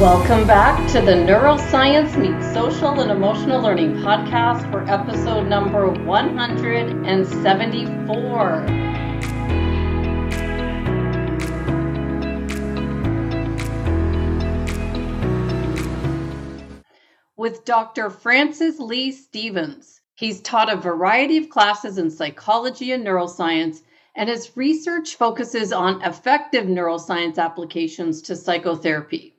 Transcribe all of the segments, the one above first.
Welcome back to the Neuroscience Meets Social and Emotional Learning podcast for episode number 174. With Dr. Francis Lee Stevens. He's taught a variety of classes in psychology and neuroscience, and his research focuses on affective neuroscience applications to psychotherapy.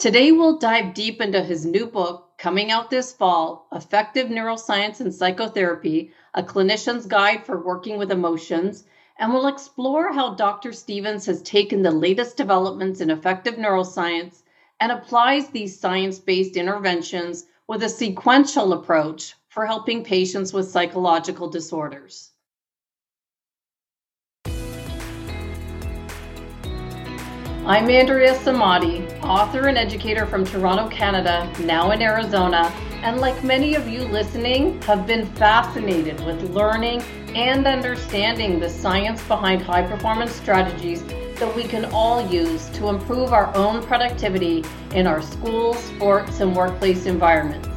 Today, we'll dive deep into his new book coming out this fall Affective Neuroscience and Psychotherapy A Clinician's Guide for Working with Emotions. And we'll explore how Dr. Stevens has taken the latest developments in affective neuroscience and applies these science based interventions with a sequential approach for helping patients with psychological disorders. I'm Andrea Samadi, author and educator from Toronto, Canada, now in Arizona, and like many of you listening, have been fascinated with learning and understanding the science behind high performance strategies that we can all use to improve our own productivity in our schools, sports, and workplace environments.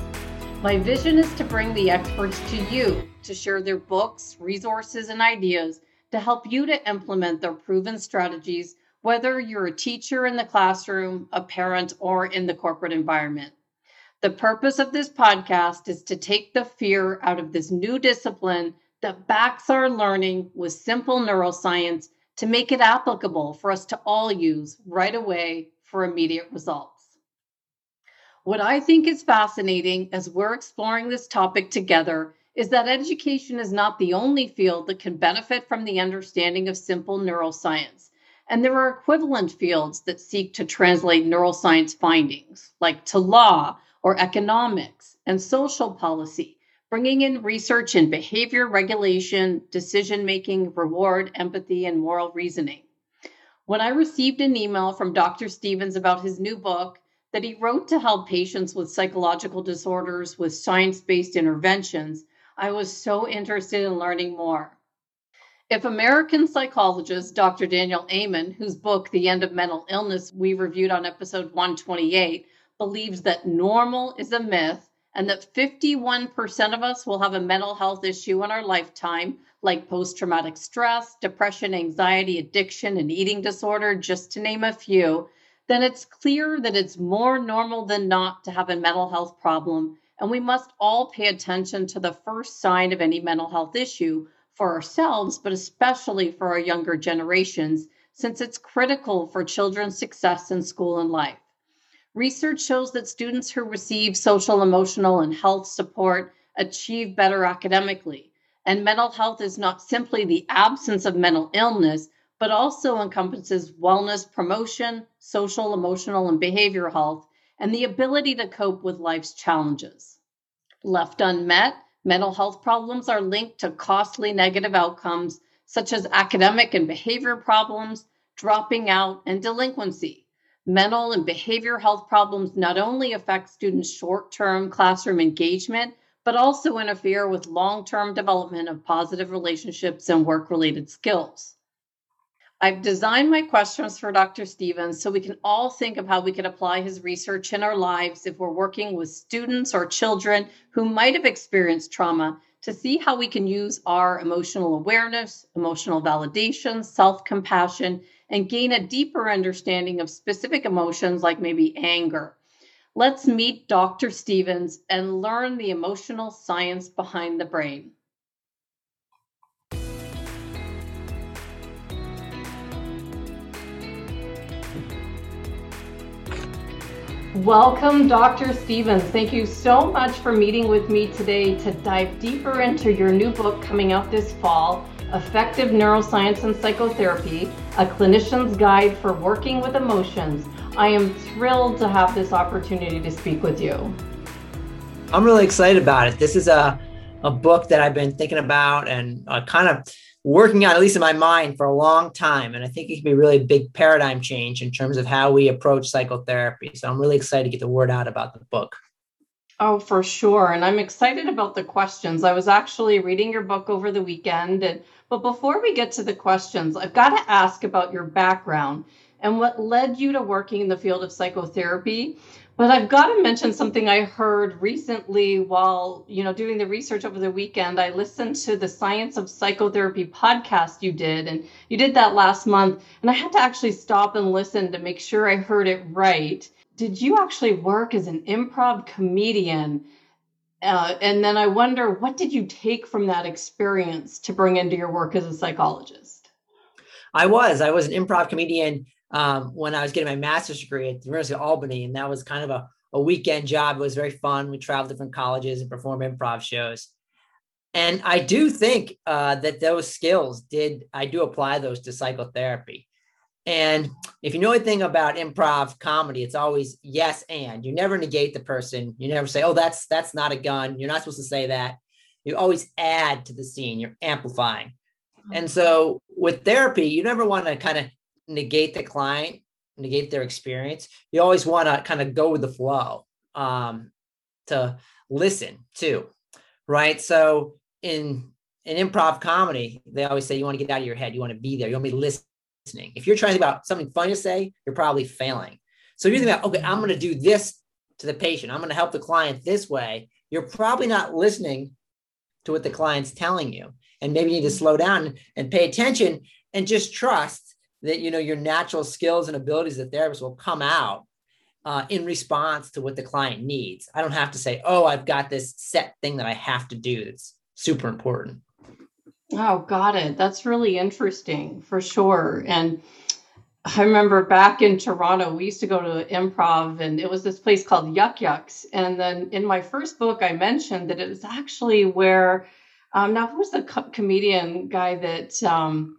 My vision is to bring the experts to you to share their books, resources, and ideas to help you to implement their proven strategies whether you're a teacher in the classroom, a parent, or in the corporate environment. The purpose of this podcast is to take the fear out of this new discipline that backs our learning with simple neuroscience to make it applicable for us to all use right away for immediate results. What I think is fascinating as we're exploring this topic together is that education is not the only field that can benefit from the understanding of simple neuroscience. And there are equivalent fields that seek to translate neuroscience findings, like to law or economics and social policy, bringing in research in behavior regulation, decision making, reward, empathy, and moral reasoning. When I received an email from Dr. Stevens about his new book that he wrote to help patients with psychological disorders with science based interventions, I was so interested in learning more. If American psychologist Dr. Daniel Amen, whose book, The End of Mental Illness, we reviewed on episode 128, believes that normal is a myth and that 51% of us will have a mental health issue in our lifetime, like post traumatic stress, depression, anxiety, addiction, and eating disorder, just to name a few, then it's clear that it's more normal than not to have a mental health problem. And we must all pay attention to the first sign of any mental health issue, for ourselves, but especially for our younger generations, since it's critical for children's success in school and life. Research shows that students who receive social, emotional, and health support achieve better academically. And mental health is not simply the absence of mental illness, but also encompasses wellness promotion, social, emotional, and behavioral health, and the ability to cope with life's challenges. Left unmet, Mental health problems are linked to costly negative outcomes such as academic and behavior problems, dropping out, and delinquency. Mental and behavior health problems not only affect students' short term classroom engagement, but also interfere with long term development of positive relationships and work related skills. I've designed my questions for Dr. Stevens so we can all think of how we can apply his research in our lives if we're working with students or children who might have experienced trauma to see how we can use our emotional awareness, emotional validation, self compassion, and gain a deeper understanding of specific emotions like maybe anger. Let's meet Dr. Stevens and learn the emotional science behind the brain. Welcome, Dr. Stevens. Thank you so much for meeting with me today to dive deeper into your new book coming out this fall Affective Neuroscience and Psychotherapy A Clinician's Guide for Working with Emotions. I am thrilled to have this opportunity to speak with you. I'm really excited about it. This is a, a book that I've been thinking about and uh, kind of working out, at least in my mind, for a long time. And I think it can be really big paradigm change in terms of how we approach psychotherapy. So I'm really excited to get the word out about the book. Oh, for sure. And I'm excited about the questions. I was actually reading your book over the weekend. And, but before we get to the questions, I've got to ask about your background. and what led you to working in the field of psychotherapy. But I've got to mention something I heard recently while, you know, doing the research over the weekend. I listened to the Science of Psychotherapy podcast you did, and you did that last month. And I had to actually stop and listen to make sure I heard it right. Did you actually work as an improv comedian? Uh, and then I wonder, what did you take from that experience to bring into your work as a psychologist? I was. I was an improv comedian um, when I was getting my master's degree at the University of Albany, and that was kind of a, a weekend job. It was very fun. We traveled different colleges and performed improv shows. And I do think uh, that those skills did, I do apply those to psychotherapy. And if you know anything about improv comedy, it's always yes and. You never negate the person. You never say, "Oh, that's that's not a gun." You're not supposed to say that. You always add to the scene. You're amplifying. And so with therapy, you never want to kind of negate the client, negate their experience. You always want to kind of go with the flow um, to listen too, right? So in in improv comedy, they always say you want to get out of your head. You want to be there. You want to be listening. If you're trying to think about something funny to say, you're probably failing. So if you think about, okay, I'm going to do this to the patient. I'm going to help the client this way. You're probably not listening to what the client's telling you. And maybe you need to slow down and pay attention and just trust that you know your natural skills and abilities as a therapist will come out uh, in response to what the client needs. I don't have to say, "Oh, I've got this set thing that I have to do." That's super important. Oh, got it. That's really interesting for sure. And I remember back in Toronto, we used to go to improv, and it was this place called Yuk Yuk's. And then in my first book, I mentioned that it was actually where. Um, now, who's the co- comedian guy that um,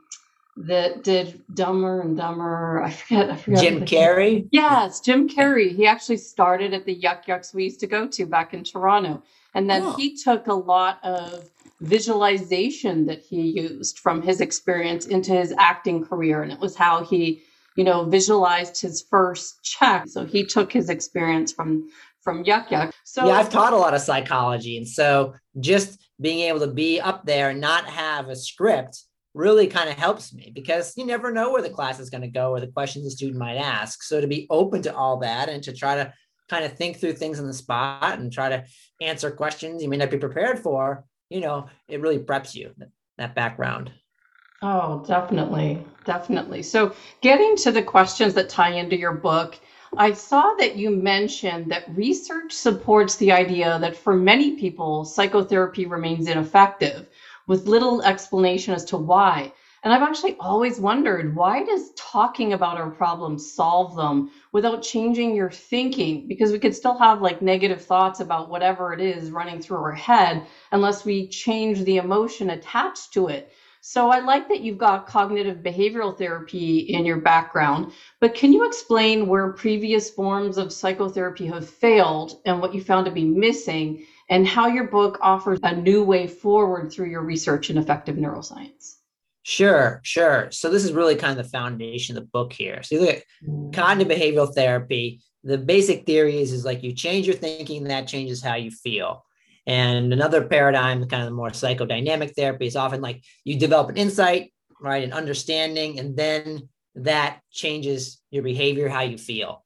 that did Dumber and Dumber. I forget. I forget. Jim Carrey. Yes, Jim Carrey. He actually started at the Yuk Yuk's we used to go to back in Toronto, and then oh. he took a lot of visualization that he used from his experience into his acting career, and it was how he, you know, visualized his first check. So he took his experience from from Yuk Yuk. So yeah, I've taught a lot of psychology, and so just being able to be up there and not have a script really kind of helps me because you never know where the class is going to go or the questions the student might ask. So to be open to all that and to try to kind of think through things on the spot and try to answer questions you may not be prepared for, you know, it really preps you that background. Oh, definitely. Definitely. So getting to the questions that tie into your book, I saw that you mentioned that research supports the idea that for many people, psychotherapy remains ineffective with little explanation as to why. And I've actually always wondered why does talking about our problems solve them without changing your thinking? Because we could still have like negative thoughts about whatever it is running through our head unless we change the emotion attached to it. So I like that you've got cognitive behavioral therapy in your background, but can you explain where previous forms of psychotherapy have failed and what you found to be missing and how your book offers a new way forward through your research in affective neuroscience. Sure, sure. So this is really kind of the foundation of the book here. So you look at mm. cognitive behavioral therapy. The basic theory is, is like you change your thinking, that changes how you feel. And another paradigm, kind of the more psychodynamic therapy, is often like you develop an insight, right, an understanding, and then that changes your behavior, how you feel.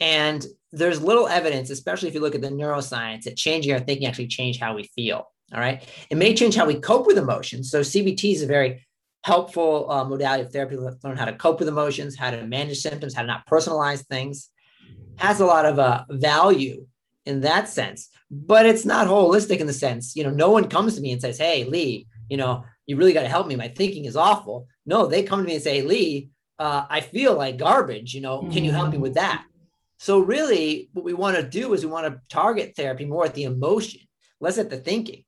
And there's little evidence, especially if you look at the neuroscience, that changing our thinking actually change how we feel. All right. It may change how we cope with emotions. So CBT is a very helpful uh, modality of therapy to learn how to cope with emotions, how to manage symptoms, how to not personalize things. Has a lot of uh, value in that sense, but it's not holistic in the sense, you know, no one comes to me and says, Hey, Lee, you know, you really got to help me. My thinking is awful. No, they come to me and say, Lee, uh, I feel like garbage. You know, can you help me with that? So really, what we want to do is we want to target therapy more at the emotion, less at the thinking.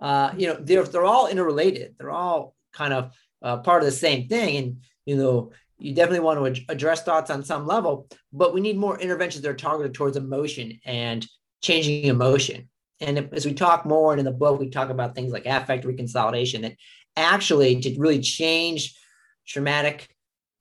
Uh, you know, they're they're all interrelated. They're all kind of uh, part of the same thing, and you know, you definitely want to ad- address thoughts on some level, but we need more interventions that are targeted towards emotion and changing emotion. And if, as we talk more, and in the book, we talk about things like affect reconsolidation that actually to really change traumatic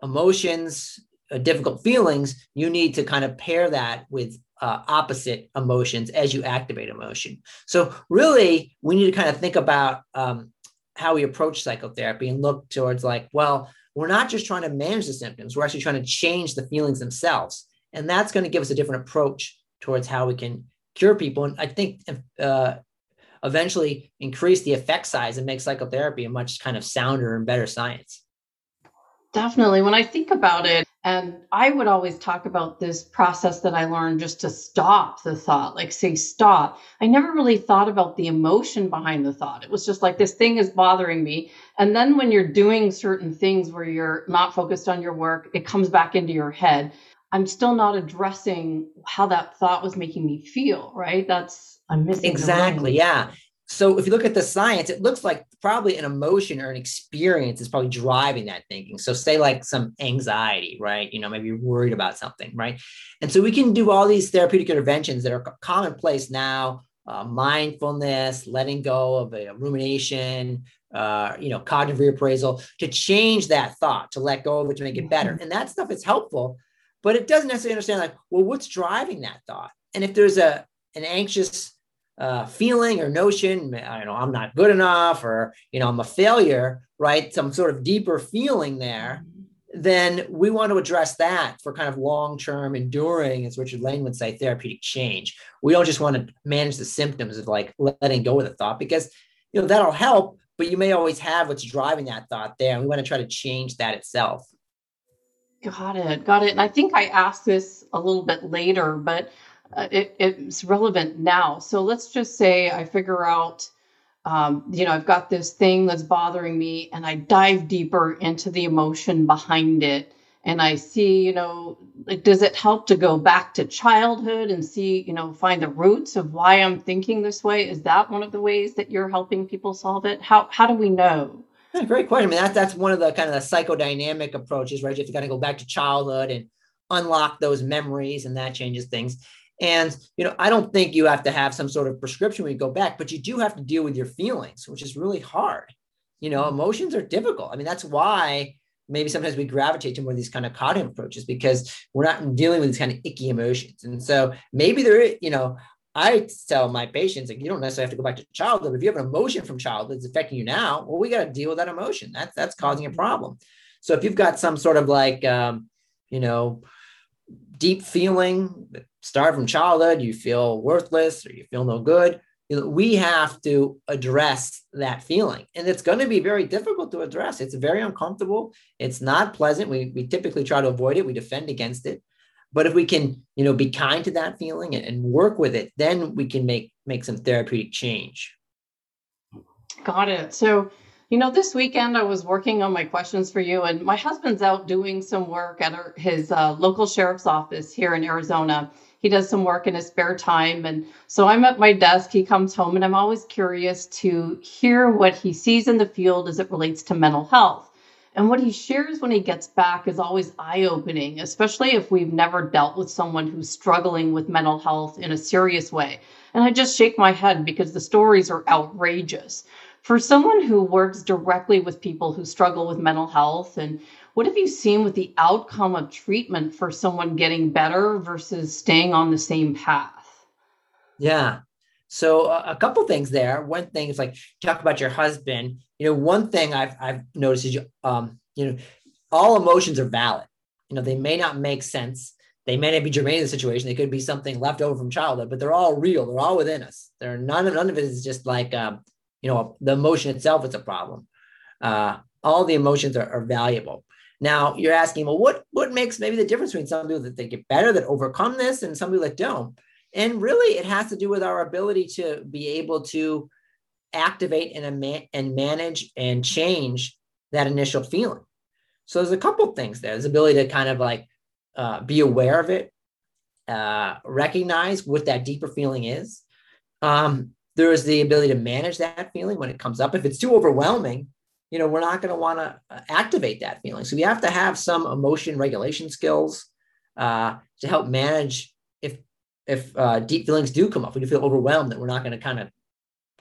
emotions difficult feelings, you need to kind of pair that with uh, opposite emotions as you activate emotion. So, really, we need to kind of think about um, how we approach psychotherapy and look towards like, well, we're not just trying to manage the symptoms, we're actually trying to change the feelings themselves. And that's going to give us a different approach towards how we can cure people. And I think uh, eventually increase the effect size and make psychotherapy a much kind of sounder and better science. Definitely. When I think about it, and I would always talk about this process that I learned just to stop the thought, like say stop. I never really thought about the emotion behind the thought. It was just like this thing is bothering me. And then when you're doing certain things where you're not focused on your work, it comes back into your head. I'm still not addressing how that thought was making me feel, right? That's I'm missing exactly. Yeah so if you look at the science, it looks like probably an emotion or an experience is probably driving that thinking. So say like some anxiety, right? You know, maybe you're worried about something, right? And so we can do all these therapeutic interventions that are commonplace now, uh, mindfulness, letting go of a rumination, uh, you know, cognitive reappraisal to change that thought, to let go of it, to make it better. Mm-hmm. And that stuff is helpful, but it doesn't necessarily understand like, well, what's driving that thought? And if there's a an anxious uh, feeling or notion, I know I'm not good enough, or you know I'm a failure, right? Some sort of deeper feeling there. Then we want to address that for kind of long-term, enduring, as Richard Lane would say, therapeutic change. We don't just want to manage the symptoms of like letting go of the thought because you know that'll help, but you may always have what's driving that thought there, and we want to try to change that itself. Got it, got it. And I think I asked this a little bit later, but uh, it, it's relevant now. So let's just say I figure out, um, you know, I've got this thing that's bothering me, and I dive deeper into the emotion behind it. And I see, you know, like, does it help to go back to childhood and see, you know, find the roots of why I'm thinking this way? Is that one of the ways that you're helping people solve it? How how do we know? Yeah, great question. I mean, that's that's one of the kind of the psychodynamic approaches, right? You have to kind of go back to childhood and unlock those memories, and that changes things. And you know, I don't think you have to have some sort of prescription when you go back, but you do have to deal with your feelings, which is really hard. You know, emotions are difficult. I mean, that's why maybe sometimes we gravitate to more of these kind of cognitive approaches because we're not dealing with these kind of icky emotions. And so maybe there, you know, I tell my patients like you don't necessarily have to go back to childhood. But if you have an emotion from childhood that's affecting you now, well, we got to deal with that emotion. That's that's causing a problem. So if you've got some sort of like um, you know, deep feeling started from childhood, you feel worthless or you feel no good. You know, we have to address that feeling. And it's going to be very difficult to address. It's very uncomfortable. It's not pleasant. We, we typically try to avoid it. We defend against it. But if we can, you know, be kind to that feeling and, and work with it, then we can make make some therapeutic change. Got it. So you know, this weekend I was working on my questions for you, and my husband's out doing some work at his uh, local sheriff's office here in Arizona. He does some work in his spare time. And so I'm at my desk. He comes home, and I'm always curious to hear what he sees in the field as it relates to mental health. And what he shares when he gets back is always eye opening, especially if we've never dealt with someone who's struggling with mental health in a serious way. And I just shake my head because the stories are outrageous for someone who works directly with people who struggle with mental health and what have you seen with the outcome of treatment for someone getting better versus staying on the same path? Yeah. So uh, a couple things there. One thing is like talk about your husband. You know one thing i've, I've noticed is um, you know all emotions are valid. You know they may not make sense. They may not be germane to the situation. They could be something left over from childhood but they're all real. They're all within us. They're none of none of it is just like um, you know the emotion itself is a problem. Uh, all the emotions are, are, valuable now you're asking well what what makes maybe the difference between some people that they get better that overcome this and some people that don't? And really it has to do with our ability to be able to activate and, and manage and change that initial feeling. So there's a couple things there. There's ability to kind of like uh, be aware of it uh, recognize what that deeper feeling is. Um, there is the ability to manage that feeling when it comes up. If it's too overwhelming, you know, we're not going to want to uh, activate that feeling. So we have to have some emotion regulation skills uh, to help manage if if uh, deep feelings do come up. You feel overwhelmed, that we're not going to kind of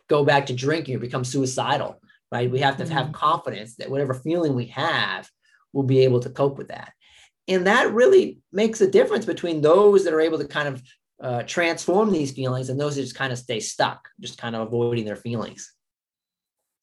go back to drinking or become suicidal, right? We have to mm-hmm. have confidence that whatever feeling we have, we'll be able to cope with that. And that really makes a difference between those that are able to kind of uh, transform these feelings and those that just kind of stay stuck, just kind of avoiding their feelings.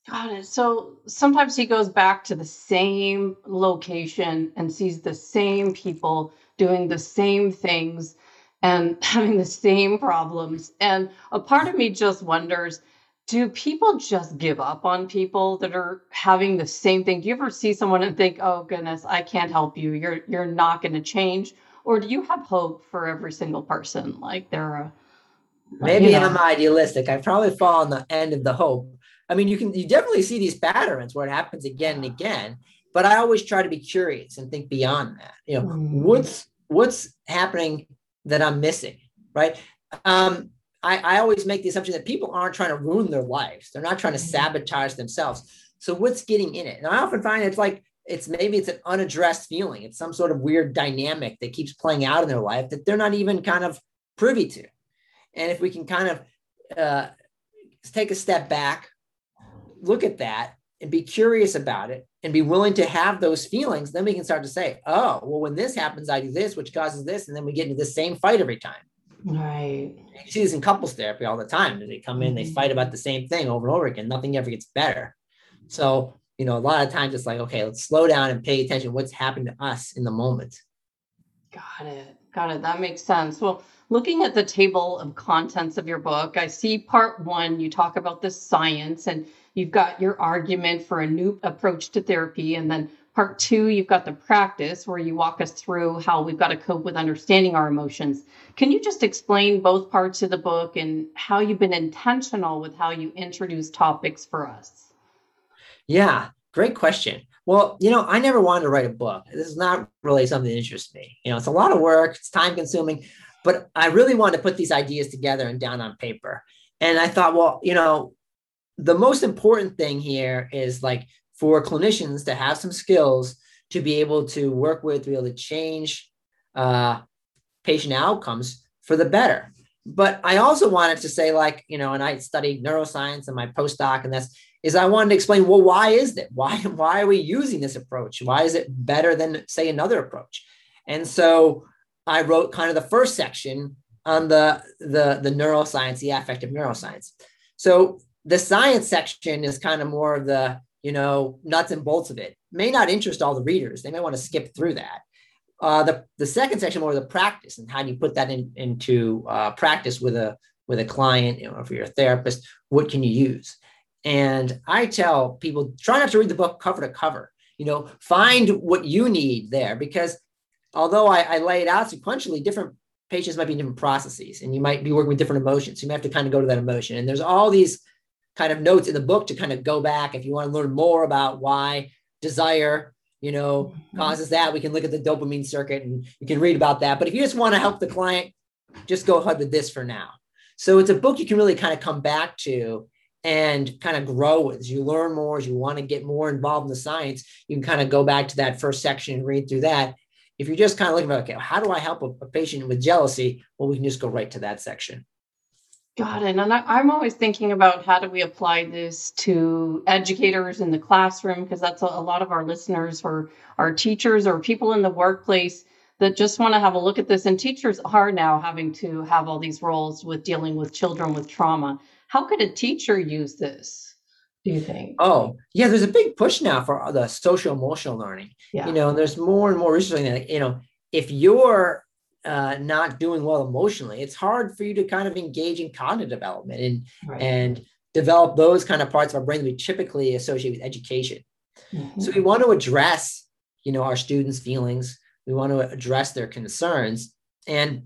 Got it. So sometimes he goes back to the same location and sees the same people doing the same things and having the same problems. And a part of me just wonders do people just give up on people that are having the same thing? Do you ever see someone and think, "Oh goodness, I can't help you. You're you're not going to change," or do you have hope for every single person? Like they're a maybe you know. I'm idealistic. I probably fall on the end of the hope. I mean, you can you definitely see these patterns where it happens again and again. But I always try to be curious and think beyond that. You know, mm. what's what's happening that I'm missing, right? Um, I, I always make the assumption that people aren't trying to ruin their lives. They're not trying to mm-hmm. sabotage themselves. So what's getting in it? And I often find it's like it's maybe it's an unaddressed feeling. It's some sort of weird dynamic that keeps playing out in their life that they're not even kind of privy to. And if we can kind of uh, take a step back, look at that, and be curious about it, and be willing to have those feelings, then we can start to say, "Oh, well, when this happens, I do this, which causes this," and then we get into the same fight every time. Right. You see this in couples therapy all the time. They come in, they mm-hmm. fight about the same thing over and over again. Nothing ever gets better. So, you know, a lot of times it's like, okay, let's slow down and pay attention what's happened to us in the moment. Got it. Got it. That makes sense. Well, looking at the table of contents of your book, I see part one, you talk about the science and you've got your argument for a new approach to therapy. And then Part two, you've got the practice where you walk us through how we've got to cope with understanding our emotions. Can you just explain both parts of the book and how you've been intentional with how you introduce topics for us? Yeah, great question. Well, you know, I never wanted to write a book. This is not really something that interests me. You know, it's a lot of work, it's time consuming, but I really wanted to put these ideas together and down on paper. And I thought, well, you know, the most important thing here is like for clinicians to have some skills to be able to work with, to be able to change uh, patient outcomes for the better. But I also wanted to say, like, you know, and I studied neuroscience and my postdoc, and that's is I wanted to explain, well, why is that? Why, why are we using this approach? Why is it better than, say, another approach? And so I wrote kind of the first section on the, the, the neuroscience, the affective neuroscience. So the science section is kind of more of the you know, nuts and bolts of it. May not interest all the readers. They may want to skip through that. Uh, the, the second section more of the practice and how do you put that in, into uh, practice with a with a client, you know, if you're a therapist, what can you use? And I tell people try not to read the book cover to cover. You know, find what you need there because although I, I lay it out sequentially, different patients might be in different processes and you might be working with different emotions. You might have to kind of go to that emotion. And there's all these kind of notes in the book to kind of go back. If you want to learn more about why desire you know mm-hmm. causes that we can look at the dopamine circuit and you can read about that. But if you just want to help the client just go ahead with this for now. So it's a book you can really kind of come back to and kind of grow as you learn more as you want to get more involved in the science you can kind of go back to that first section and read through that. If you're just kind of looking at okay how do i help a, a patient with jealousy? Well we can just go right to that section Got it. And I, am always thinking about how do we apply this to educators in the classroom, because that's a, a, lot of our listeners or our teachers or people in the workplace that just want to have a look at this. And teachers are now having to have all these roles with dealing with children with trauma. How could a teacher use this? Do you think? Oh, yeah, there's a big push now for the social emotional learning. Yeah. You know, and there's more and more research that, you know, if you're uh, not doing well emotionally, it's hard for you to kind of engage in cognitive development and right. and develop those kind of parts of our brain that we typically associate with education. Mm-hmm. So we want to address, you know, our students' feelings. We want to address their concerns, and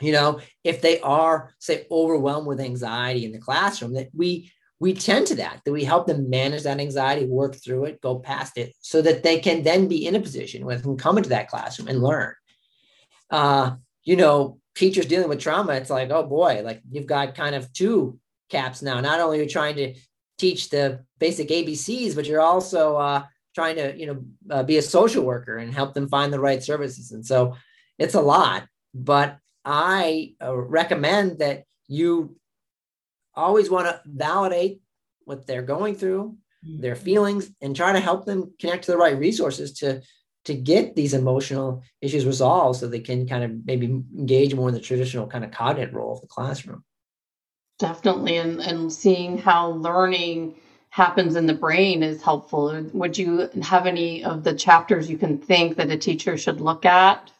you know, if they are say overwhelmed with anxiety in the classroom, that we we tend to that that we help them manage that anxiety work through it go past it so that they can then be in a position where they can come into that classroom and learn uh, you know, teachers dealing with trauma, it's like, oh boy, like you've got kind of two caps now. Not only are you trying to teach the basic ABCs, but you're also uh, trying to, you know, uh, be a social worker and help them find the right services. And so it's a lot, but I uh, recommend that you always want to validate what they're going through, their mm-hmm. feelings, and try to help them connect to the right resources to to get these emotional issues resolved so they can kind of maybe engage more in the traditional kind of cognitive role of the classroom definitely and, and seeing how learning happens in the brain is helpful. Would you have any of the chapters you can think that a teacher should look at?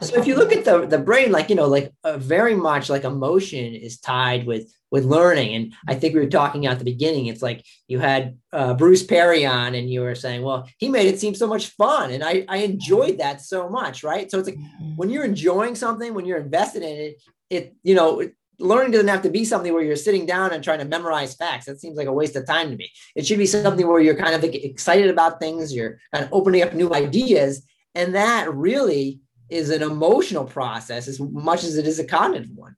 So if you look at the the brain, like you know, like uh, very much like emotion is tied with with learning. And I think we were talking at the beginning. It's like you had uh, Bruce Perry on, and you were saying, well, he made it seem so much fun, and I I enjoyed that so much, right? So it's like mm-hmm. when you're enjoying something, when you're invested in it, it you know learning doesn't have to be something where you're sitting down and trying to memorize facts. That seems like a waste of time to me. It should be something where you're kind of excited about things, you're kind of opening up new ideas. And that really is an emotional process as much as it is a cognitive one.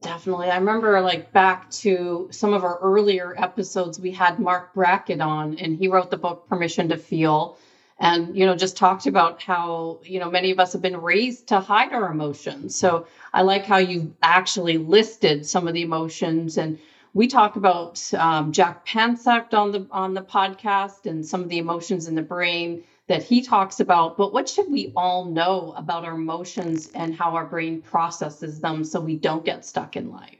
Definitely. I remember like back to some of our earlier episodes, we had Marc Brackett on, and he wrote the book Permission to Feel and you know just talked about how you know many of us have been raised to hide our emotions so i like how you actually listed some of the emotions and we talk about um, Jaak Panksepp on the on the podcast and some of the emotions in the brain that he talks about but what should we all know about our emotions and how our brain processes them so we don't get stuck in life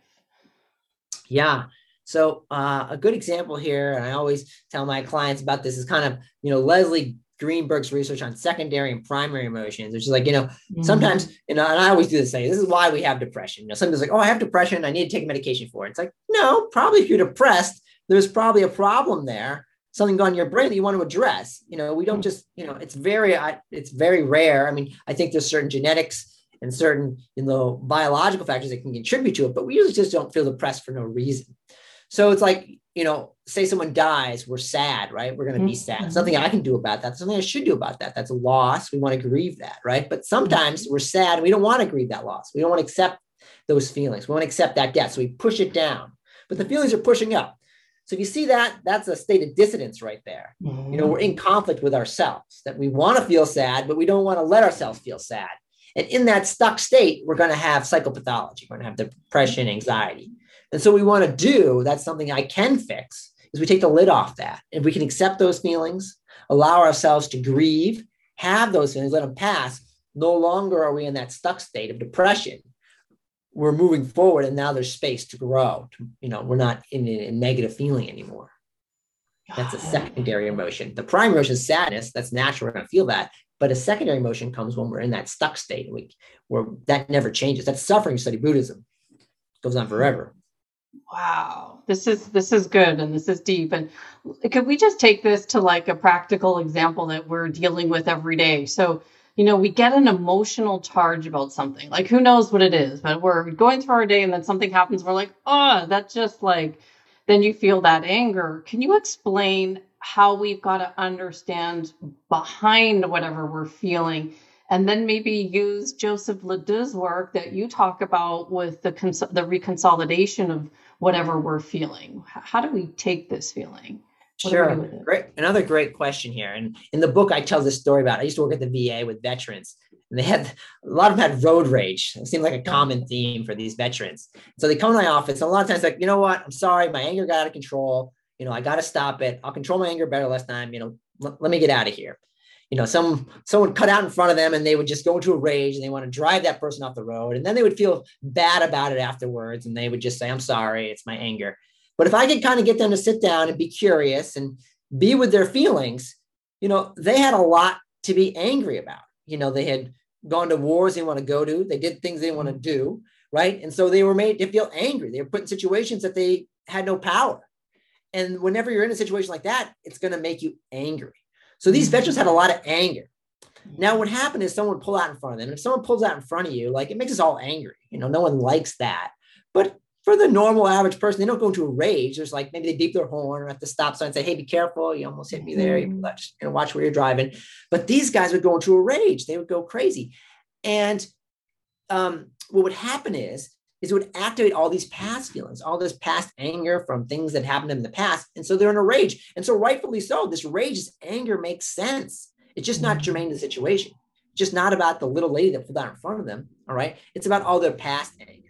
yeah so uh, a good example here, and I always tell my clients about this is kind of, you know, Leslie Greenberg's research on secondary and primary emotions, which is like, you know, mm-hmm. sometimes, you know, and I always do the same. This is why we have depression. You know, somebody's like, oh, I have depression. I need to take medication for it. It's like, no, probably if you're depressed, there's probably a problem there, something going on in your brain that you want to address. You know, we don't mm. just, you know, it's very, it's very rare. I mean, I think there's certain genetics and certain, you know, biological factors that can contribute to it, but we usually just don't feel depressed for no reason. So it's like, you know, say someone dies, we're sad, right? We're going to be mm-hmm. sad. Something I can do about that. Something I should do about that. That's a loss. We want to grieve that, right? But sometimes mm-hmm. we're sad and we don't want to grieve that loss. We don't want to accept those feelings. We want to accept that death. So we push it down. But the feelings are pushing up. So if you see that, that's a state of dissonance right there. Mm-hmm. You know, we're in conflict with ourselves that we want to feel sad, but we don't want to let ourselves feel sad. And in that stuck state, we're going to have psychopathology. We're going to have depression, anxiety. And so we want to do that's something I can fix is we take the lid off that. If we can accept those feelings, allow ourselves to grieve, have those feelings, let them pass, no longer are we in that stuck state of depression. We're moving forward and now there's space to grow. You know, we're not in a negative feeling anymore. That's a secondary emotion. The primary emotion is sadness. That's natural. We're going to feel that. But a secondary emotion comes when we're in that stuck state, we, where that never changes. That's suffering. Study Buddhism. It goes on forever wow this is this is good and this is deep and could we just take this to like a practical example that we're dealing with every day so you know we get an emotional charge about something like who knows what it is but we're going through our day and then something happens we're like ah, oh that's just like then you feel that anger can you explain how we've got to understand behind whatever we're feeling and then maybe use Joseph LeDoux's work that you talk about with the cons- the reconsolidation of whatever we're feeling. How do we take this feeling? What sure. Great. Another great question here. And in the book, I tell this story about. I used to work at the VA with veterans, and they had a lot of them had road rage. It seemed like a common theme for these veterans. So they come to my office, and a lot of times, like, you know what? I'm sorry, my anger got out of control. You know, I got to stop it. I'll control my anger better last time. You know, l- let me get out of here you know, some someone cut out in front of them and they would just go into a rage and they want to drive that person off the road. And then they would feel bad about it afterwards. And they would just say, I'm sorry, it's my anger. But if I could kind of get them to sit down and be curious and be with their feelings, you know, they had a lot to be angry about. You know, they had gone to wars they want to go to, they did things they want to do, right? And so they were made to feel angry. They were put in situations that they had no power. And whenever you're in a situation like that, it's going to make you angry. So these mm-hmm. veterans had a lot of anger. Now, what happened is someone pull out in front of them. If someone pulls out in front of you, like it makes us all angry. You know, no one likes that. But for the normal average person, they don't go into a rage. There's like maybe they beep their horn or at the stop sign and say, "Hey, be careful! You almost hit me there. You know, just you know, watch where you're driving." But these guys would go into a rage. They would go crazy, and um, what would happen is is it would activate all these past feelings, all this past anger from things that happened in the past. And so they're in a rage. And so rightfully so, this rage, this anger makes sense. It's just not mm-hmm. germane to the situation. It's just not about the little lady that pulled out in front of them. All right. It's about all their past anger.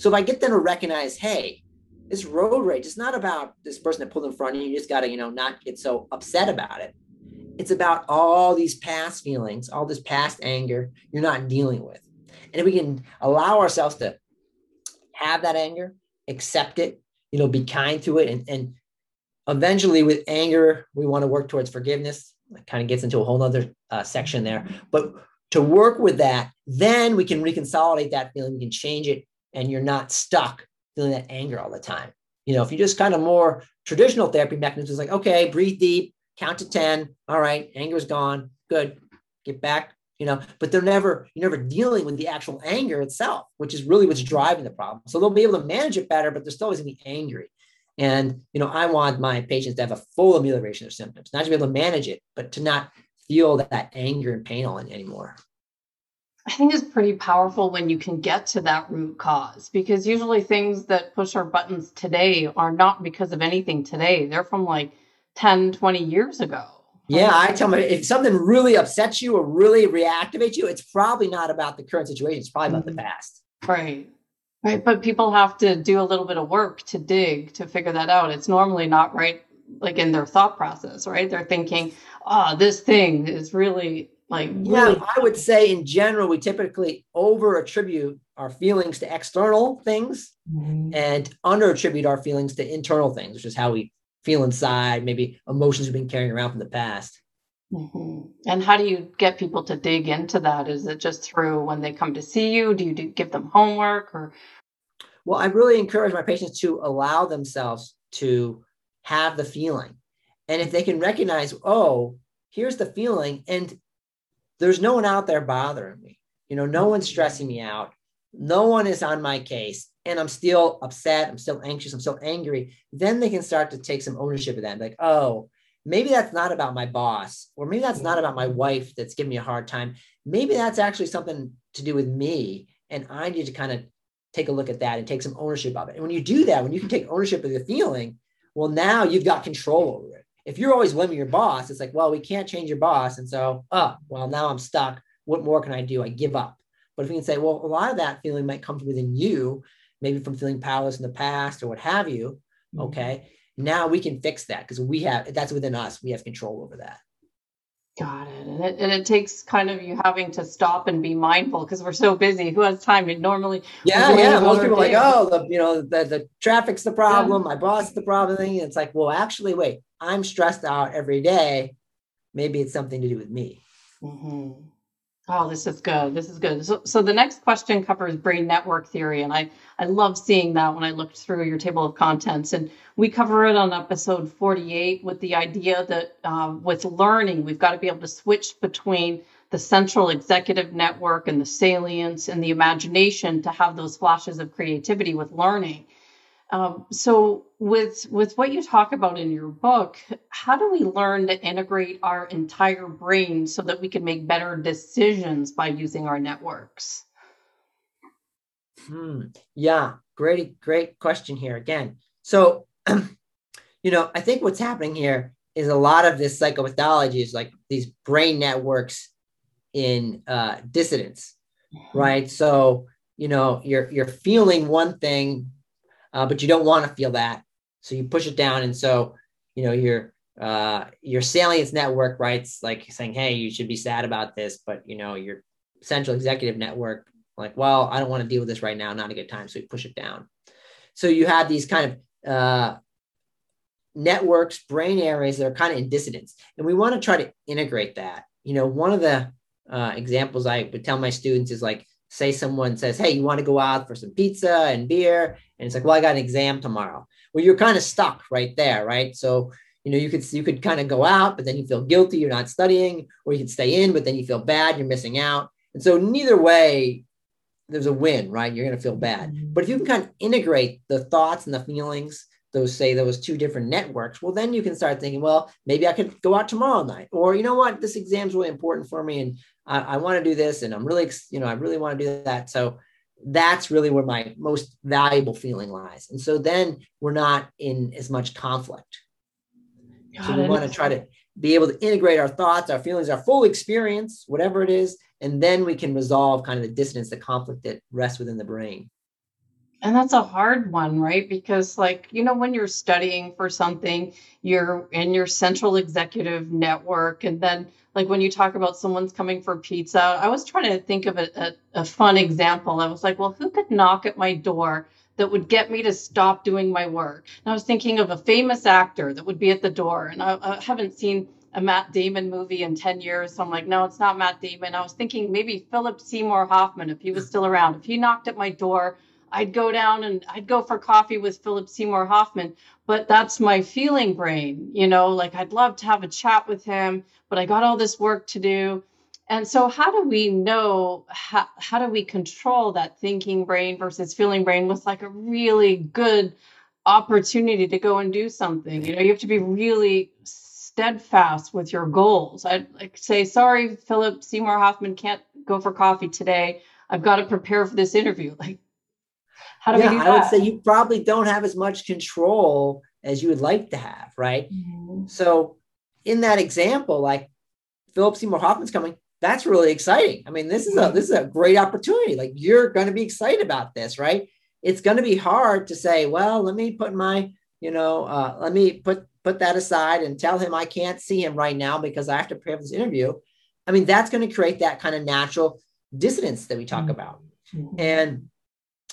So if I get them to recognize, hey, this road rage, it's not about this person that pulled in front of you. You just got to, you know, not get so upset about it. It's about all these past feelings, all this past anger you're not dealing with. And if we can allow ourselves to have that anger, accept it, you know, be kind to it and, and eventually with anger, we want to work towards forgiveness. It kind of gets into a whole other uh, section there. But to work with that, then we can reconsolidate that feeling. We can change it, and you're not stuck feeling that anger all the time. You know, if you just kind of more traditional therapy mechanisms, like okay, breathe deep, count to ten. All right, anger's gone. Good. Get back. You know, but they're never you're never dealing with the actual anger itself, which is really what's driving the problem. So they'll be able to manage it better, but they're still always going to be angry. And you know, I want my patients to have a full amelioration of symptoms, not to be able to manage it, but to not feel that anger and pain on anymore. I think it's pretty powerful when you can get to that root cause because usually things that push our buttons today are not because of anything today. They're from like 10, 20 years ago. Yeah, I tell my if something really upsets you or really reactivates you, it's probably not about the current situation. It's probably about mm-hmm. the past. Right. Right. But people have to do a little bit of work to dig to figure that out. It's normally not right like in their thought process, right? They're thinking, oh, this thing is really like really- yeah, I would say in general, we typically over attribute our feelings to external things mm-hmm. and under attribute our feelings to internal things, which is how we feel inside, maybe emotions we've been carrying around from the past. Mm-hmm. And how do you get people to dig into that? Is it just through when they come to see you? Do you do, give them homework or? Well, I really encourage my patients to allow themselves to have the feeling. And if they can recognize, oh, here's the feeling, and there's no one out there bothering me, you know, no one's stressing me out, no one is on my case, and I'm still upset, I'm still anxious, I'm still angry, then they can start to take some ownership of that. Like, oh, maybe that's not about my boss, or maybe that's not about my wife that's giving me a hard time. Maybe that's actually something to do with me. And I need to kind of take a look at that and take some ownership of it. And when you do that, when you can take ownership of the feeling, well, now you've got control over it. If you're always blaming your boss, it's like, well, we can't change your boss. And so, oh, well, now I'm stuck. What more can I do? I give up. But if we can say, well, a lot of that feeling might come from within you, maybe from feeling powerless in the past or what have you. Mm-hmm. Okay now we can fix that because we have that's within us. We have control over that. Got it. And, it. and it takes kind of you having to stop and be mindful because we're so busy. Who has time? It normally yeah, yeah. Most people are like, oh, the you know the, the traffic's the problem. Yeah. My boss is the problem. And it's like, well, actually, wait. I'm stressed out every day. Maybe it's something to do with me. Mm-hmm. Oh, this is good. This is good. So, so the next question covers brain network theory, and I I love seeing that when I looked through your table of contents. And we cover it on episode 48 with the idea that uh, with learning, we've got to be able to switch between the central executive network and the salience and the imagination to have those flashes of creativity with learning. Um, so with with what you talk about in your book, how do we learn to integrate our entire brain so that we can make better decisions by using our networks? Hmm. Yeah, great, great question here again. So, you know, I think what's happening here is a lot of this psychopathology is like these brain networks in uh, dissidence, mm-hmm. right? So, you know, you're you're feeling one thing uh, but you don't want to feel that. So you push it down. And so, you know, your uh, your salience network writes like saying, hey, you should be sad about this, but you know, your central executive network, like, well, I don't want to deal with this right now, not a good time. So you push it down. So you have these kind of uh, networks, brain areas that are kind of in dissidence. And we want to try to integrate that. You know, one of the uh, examples I would tell my students is like, say someone says, Hey, you want to go out for some pizza and beer? And it's like, well, I got an exam tomorrow. Well, you're kind of stuck right there, right? So, you know, you could you could kind of go out, but then you feel guilty, you're not studying, or you could stay in, but then you feel bad, you're missing out. And so neither way, there's a win, right? You're gonna feel bad. Mm-hmm. But if you can kind of integrate the thoughts and the feelings, those say those two different networks, well, then you can start thinking, well, maybe I could go out tomorrow night, or you know what, this exam's really important for me, and I, I want to do this and I'm really, you know, I really want to do that. So that's really where my most valuable feeling lies. And so then we're not in as much conflict. So we want to try to be able to integrate our thoughts, our feelings, our full experience, whatever it is, and then we can resolve kind of the dissonance, the conflict that rests within the brain. And that's a hard one, right? Because, like, you know, when you're studying for something, you're in your central executive network. And then, like, when you talk about someone's coming for pizza, I was trying to think of a, a, a fun example. I was like, well, who could knock at my door that would get me to stop doing my work. And I was thinking of a famous actor that would be at the door, and I, I haven't seen a Matt Damon movie in 10 years. So I'm like, no, it's not Matt Damon. I was thinking maybe Philip Seymour Hoffman, if he was still around, if he knocked at my door, I'd go down and I'd go for coffee with Philip Seymour Hoffman. But that's my feeling brain, you know, like I'd love to have a chat with him, but I got all this work to do. And so, how do we know how, how do we control that thinking brain versus feeling brain with like a really good opportunity to go and do something? You know, you have to be really steadfast with your goals. I'd like say, sorry, Philip Seymour Hoffman can't go for coffee today. I've got to prepare for this interview. Like, how do yeah, we do that? I would say you probably don't have as much control as you would like to have, right? Mm-hmm. So, in that example, like Philip Seymour Hoffman's coming, that's really exciting. I mean, this is a mm-hmm. this is a great opportunity. Like you're going to be excited about this, right? It's going to be hard to say, well, let me put my, you know, uh, let me put put that aside and tell him I can't see him right now because I have to prepare for this interview. I mean, that's going to create that kind of natural dissonance that we talk mm-hmm. about. Mm-hmm. And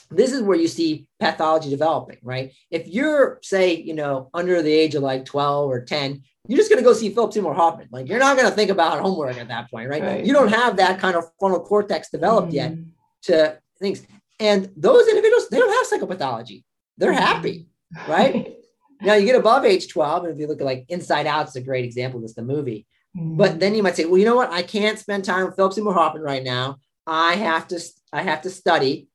this is where you see pathology developing, right? If you're, say, you know, under the age of like 12 or 10, you're just going to go see Philip Seymour Hoffman. Like, you're not going to think about homework at that point, right? right. You don't have that kind of frontal cortex developed mm-hmm. yet to things. And those individuals, they don't have psychopathology. They're mm-hmm. happy, right? Now you get above age 12, and if you look at like Inside Out, it's a great example. It's the movie. Mm-hmm. But then you might say, well, you know what? I can't spend time with Philip Seymour Hoffman right now. I have to, I have to study.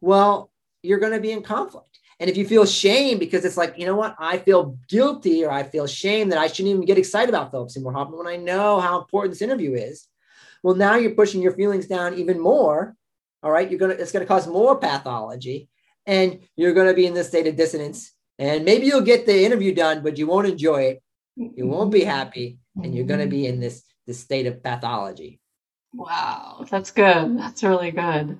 Well, you're going to be in conflict. And if you feel shame because it's like, you know what, I feel guilty or I feel shame that I shouldn't even get excited about Philip Seymour Hoffman when I know how important this interview is. Well, now you're pushing your feelings down even more. All right. You're to, it's going to cause more pathology and you're going to be in this state of dissonance and maybe you'll get the interview done, but you won't enjoy it. You won't be happy, and you're going to be in this this state of pathology. Wow, that's good. That's really good.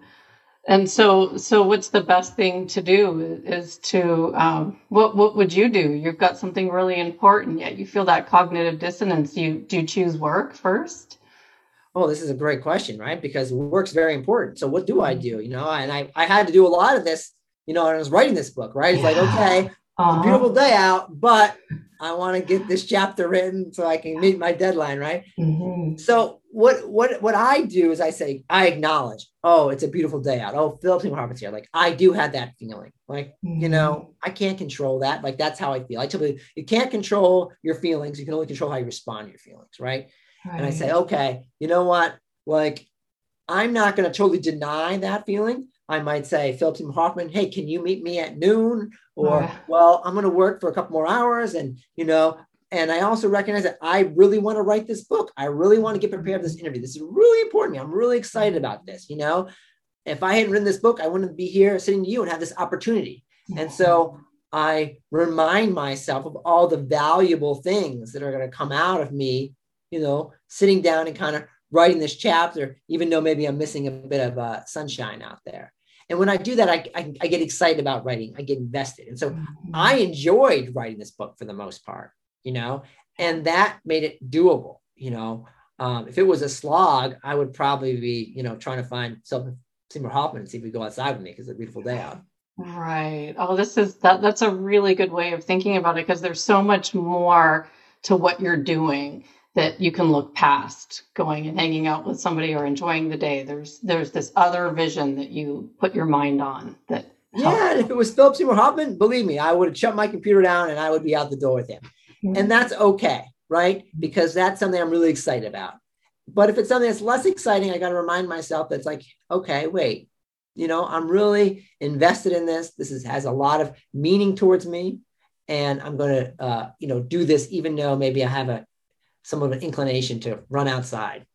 And so, so what's the best thing to do is to um, what what would you do? You've got something really important, yet you feel that cognitive dissonance. You do you choose work first? Oh, this is a great question, right? Because work's very important. So what do I do? You know, and I I had to do a lot of this. You know, when I was writing this book, right? It's yeah. like okay, beautiful day out, but I want to get this chapter written so I can meet my deadline, right? Mm-hmm. So what what what I do is I say I acknowledge, oh, it's a beautiful day out. Oh, Philip Seymour Hoffman's here. Like I do have that feeling. Like mm-hmm. you know, I can't control that. Like that's how I feel. I tell you, you can't control your feelings. You can only control how you respond to your feelings, right? right. And I say, okay, you know what? Like I'm not going to totally deny that feeling. I might say, Philip Seymour Hoffman, hey, can you meet me at noon? Or, yeah. well, I'm going to work for a couple more hours. And, you know, and I also recognize that I really want to write this book. I really want to get prepared for this interview. This is really important to me. I'm really excited about this. You know, if I hadn't written this book, I wouldn't be here sitting to you and have this opportunity. And so I remind myself of all the valuable things that are going to come out of me, you know, sitting down and kind of writing this chapter, even though maybe I'm missing a bit of uh, sunshine out there. And when I do that, I, I, I get excited about writing. I get invested. And so mm-hmm. I enjoyed writing this book for the most part, you know, and that made it doable, you know. Um, if it was a slog, I would probably be, you know, trying to find something Seymour Hoffman and see if we go outside with me because it's a beautiful day out. Right. Oh, this is that that's a really good way of thinking about it because there's so much more to what you're doing that you can look past going and hanging out with somebody or enjoying the day. There's there's this other vision that you put your mind on that yeah, and if it was Philip Seymour Hoffman, believe me, I would have shut my computer down and I would be out the door with him. Mm-hmm. And that's okay, right? Because that's something I'm really excited about. But if it's something that's less exciting, I got to remind myself that's like, okay, wait, you know, I'm really invested in this. This is, has a lot of meaning towards me. And I'm going to, uh, you know, do this even though maybe I have a some of an inclination to run outside.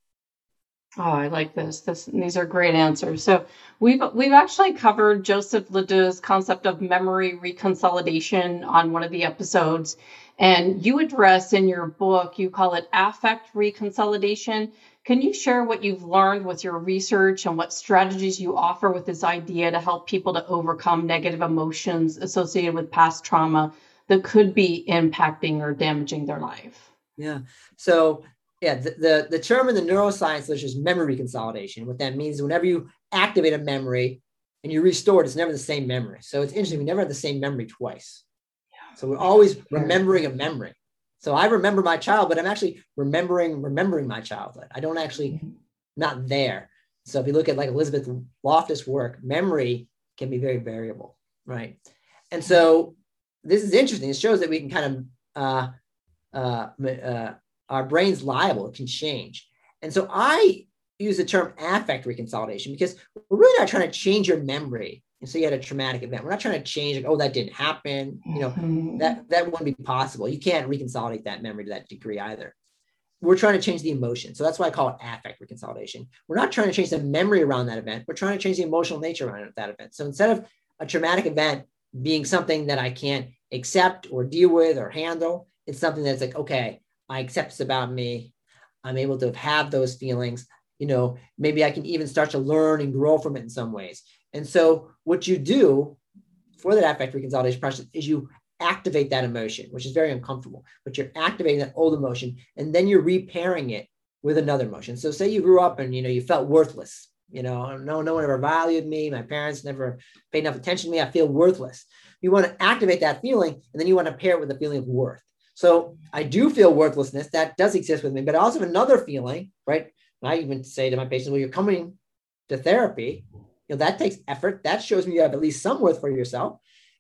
Oh, I like this. this. These are great answers. So we've we've actually covered Joseph LeDoux's concept of memory reconsolidation on one of the episodes, and you address in your book you call it affect reconsolidation. Can you share what you've learned with your research and what strategies you offer with this idea to help people to overcome negative emotions associated with past trauma that could be impacting or damaging their life? Yeah. So yeah, the, the, the term in the neuroscience is memory consolidation. What that means is whenever you activate a memory, and you restore it, it's never the same memory. So it's interesting. We never have the same memory twice. So we're always remembering a memory. So I remember my child, but I'm actually remembering remembering my childhood. I don't actually mm-hmm. not there. So if you look at like Elizabeth Loftus' work, memory can be very variable, right? And so this is interesting. It shows that we can kind of uh, uh, uh, our brain's liable; it can change. And so I use the term affect reconsolidation because we're really not trying to change your memory. And so you had a traumatic event. We're not trying to change like, oh, that didn't happen. You know, mm-hmm. that that wouldn't be possible. You can't reconsolidate that memory to that degree either. We're trying to change the emotion. So that's why I call it affect reconsolidation. We're not trying to change the memory around that event. We're trying to change the emotional nature around that event. So instead of a traumatic event being something that I can't accept or deal with or handle, it's something that's like, okay, I accept this about me. I'm able to have those feelings you know maybe i can even start to learn and grow from it in some ways and so what you do for that affect reconsolidation process is you activate that emotion which is very uncomfortable but you're activating that old emotion and then you're repairing it with another emotion. So say you grew up and you know you felt worthless you know oh, no no one ever valued me. My parents never paid enough attention to me. I feel worthless. You want to activate that feeling and then you want to pair it with a feeling of worth. So i do feel worthlessness. That does exist with me but i also have another feeling right? And I even say to my patients, well, you're coming to therapy, you know, that takes effort. That shows me you have at least some worth for yourself.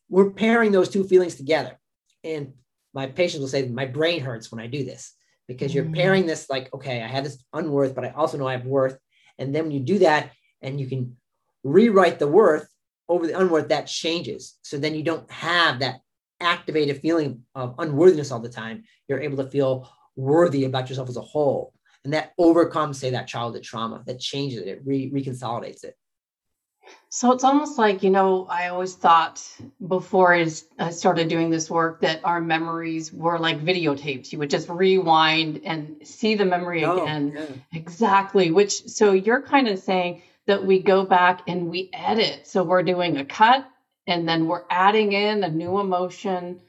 We're pairing those two feelings together. And my patients will say, my brain hurts when I do this because you're mm-hmm. pairing this like, okay, I have this unworth, but I also know I have worth. And then when you do that and you can rewrite the worth over the unworth, that changes. So then you don't have that activated feeling of unworthiness all the time. You're able to feel worthy about yourself as a whole and that overcomes say that childhood trauma that changes it it re- reconsolidates it so it's almost like you know i always thought before i started doing this work that our memories were like videotapes. You would just rewind and see the memory oh, again. yeah. exactly which so you're kind of saying that we go back and we edit. So we're doing a cut and then we're adding in a new emotion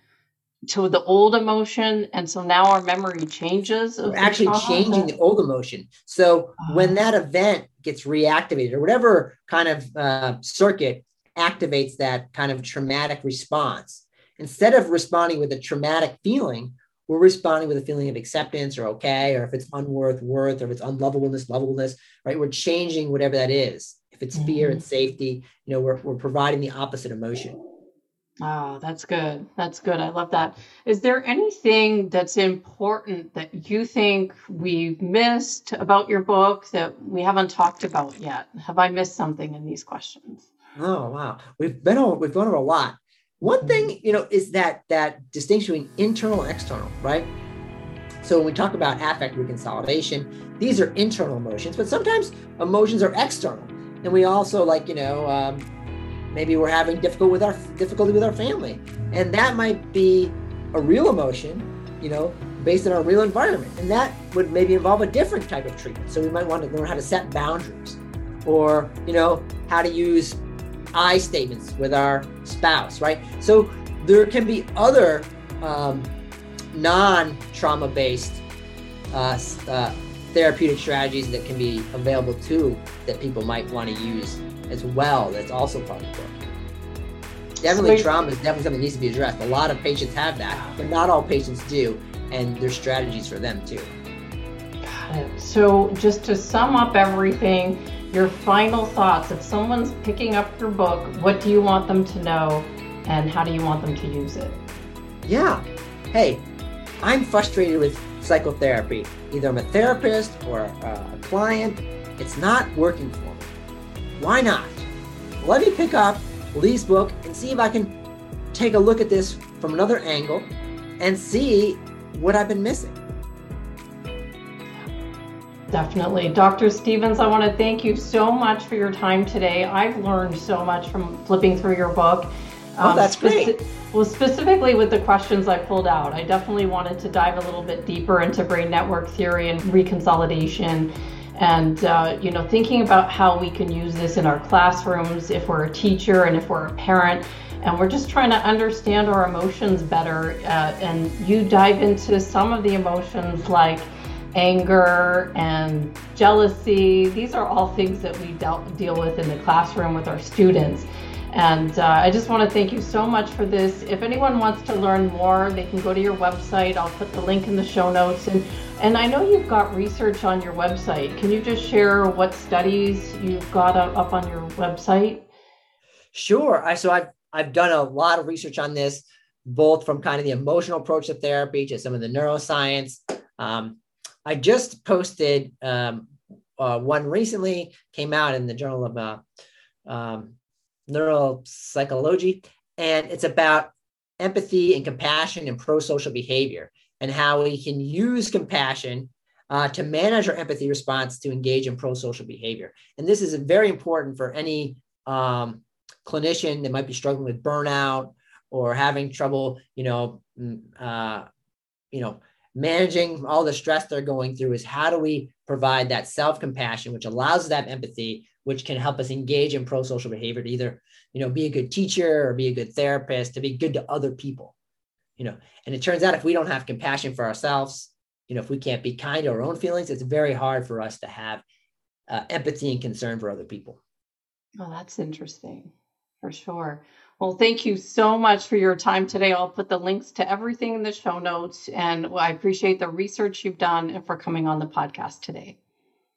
to the old emotion and so now our memory changes We're actually changing the old emotion. So when that event gets reactivated or whatever kind of uh, circuit activates that kind of traumatic response instead of responding with a traumatic feeling we're responding with a feeling of acceptance or okay or if it's unworth worth or if it's unlovableness lovableness right? We're changing whatever that is. If it's fear mm-hmm. and safety you know we're, we're providing the opposite emotion Oh, that's good. That's good. I love that. Is there anything that's important that you think we've missed about your book that we haven't talked about yet? Have I missed something in these questions? Oh wow, we've been over, we've gone over a lot. One thing mm-hmm. you know is that that distinction between internal and external, right? So when we talk about affect reconsolidation, these are internal emotions, but sometimes emotions are external, and we also like you know. Um, maybe we're having difficult with our difficulty with our family. And that might be a real emotion you know based on our real environment. And that would maybe involve a different type of treatment. So we might want to learn how to set boundaries. Or you know how to use i statements with our spouse right? So there can be other um, non-trauma based uh, uh, therapeutic strategies that can be available too that people might want to use as well that's also part of the book. Definitely, trauma is definitely something that needs to be addressed. A lot of patients have that, but not all patients do, and there's strategies for them too. Got it. So, just to sum up everything, your final thoughts if someone's picking up your book, what do you want them to know, and how do you want them to use it? Yeah. Hey, I'm frustrated with psychotherapy. Either I'm a therapist or a client, it's not working for me. Why not? Let me pick up Lee's book and see if I can take a look at this from another angle and see what I've been missing. Definitely. Dr. Stevens, I want to thank you so much for your time today. I've learned so much from flipping through your book. Oh, um, that's speci- great. Well, specifically with the questions I pulled out, I definitely wanted to dive a little bit deeper into brain network theory and reconsolidation and uh, you know thinking about how we can use this in our classrooms if we're a teacher and if we're a parent and we're just trying to understand our emotions better uh, and you dive into some of the emotions like anger and jealousy. These are all things that we deal with in the classroom with our students. And uh, I just want to thank you so much for this. If anyone wants to learn more, they can go to your website. I'll put the link in the show notes. And, and I know you've got research on your website. Can you just share what studies you've got up on your website? Sure. I, so I've, I've done a lot of research on this, both from kind of the emotional approach to therapy to some of the neuroscience. Um, I just posted um, uh, one recently, came out in the Journal of uh, um, Neuropsychology, and it's about empathy and compassion and pro-social behavior and how we can use compassion uh, to manage our empathy response to engage in pro-social behavior. And this is very important for any um, clinician that might be struggling with burnout or having trouble, you know, uh, you know, managing all the stress they're going through is how do we provide that self-compassion which allows that empathy which can help us engage in pro-social behavior to either you know be a good teacher or be a good therapist to be good to other people you know and it turns out if we don't have compassion for ourselves you know if we can't be kind to our own feelings it's very hard for us to have uh, empathy and concern for other people oh that's interesting for sure well, thank you so much for your time today. I'll put the links to everything in the show notes. And I appreciate the research you've done and for coming on the podcast today.